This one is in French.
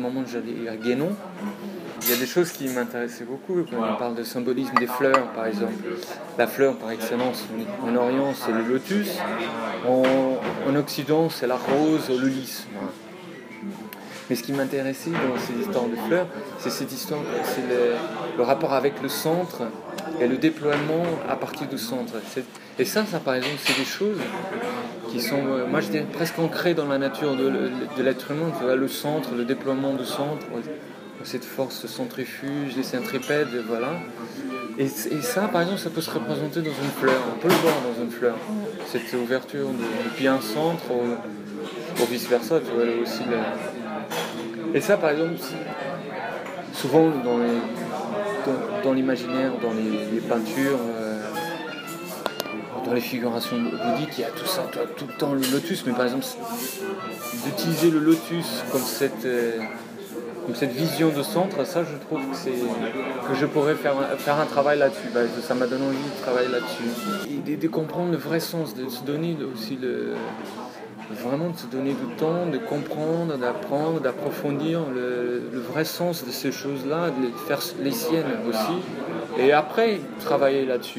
ce moment, j'allais à Guénon. Il y a des choses qui m'intéressaient beaucoup. Quand on parle de symbolisme des fleurs, par exemple. La fleur, par excellence, en Orient, c'est le lotus. En, Occident, c'est la rose le lys. Mais ce qui m'intéressait dans ces histoires de fleurs, c'est cette histoire, c'est le, rapport avec le centre et le déploiement à partir du centre. Et ça, ça par exemple, c'est des choses qui sont, euh, moi je dirais, presque ancrées dans la nature de, l'être humain. Le centre, le déploiement du centre, cette force centrifuge, les centripèdes, voilà. Et, ça, par exemple, ça peut se représenter dans une fleur. On peut le voir dans une fleur. Cette ouverture depuis un centre ou, vice-versa, tu vois, aussi. Et ça, par exemple, souvent dans l'imaginaire, dans, les, peintures, euh, dans les figurations bouddhiques, il y a tout ça, tout le temps le lotus, mais par exemple, d'utiliser le lotus comme cette. Euh, cette vision de centre, ça je trouve que, c'est, que je pourrais faire, faire un travail là-dessus. Bah, ça m'a donné envie de travailler là-dessus. Et de, comprendre le vrai sens, de se donner aussi le. Vraiment de se donner du temps, de comprendre, d'apprendre, d'approfondir le, vrai sens de ces choses-là, de faire les siennes aussi. Et après, travailler là-dessus.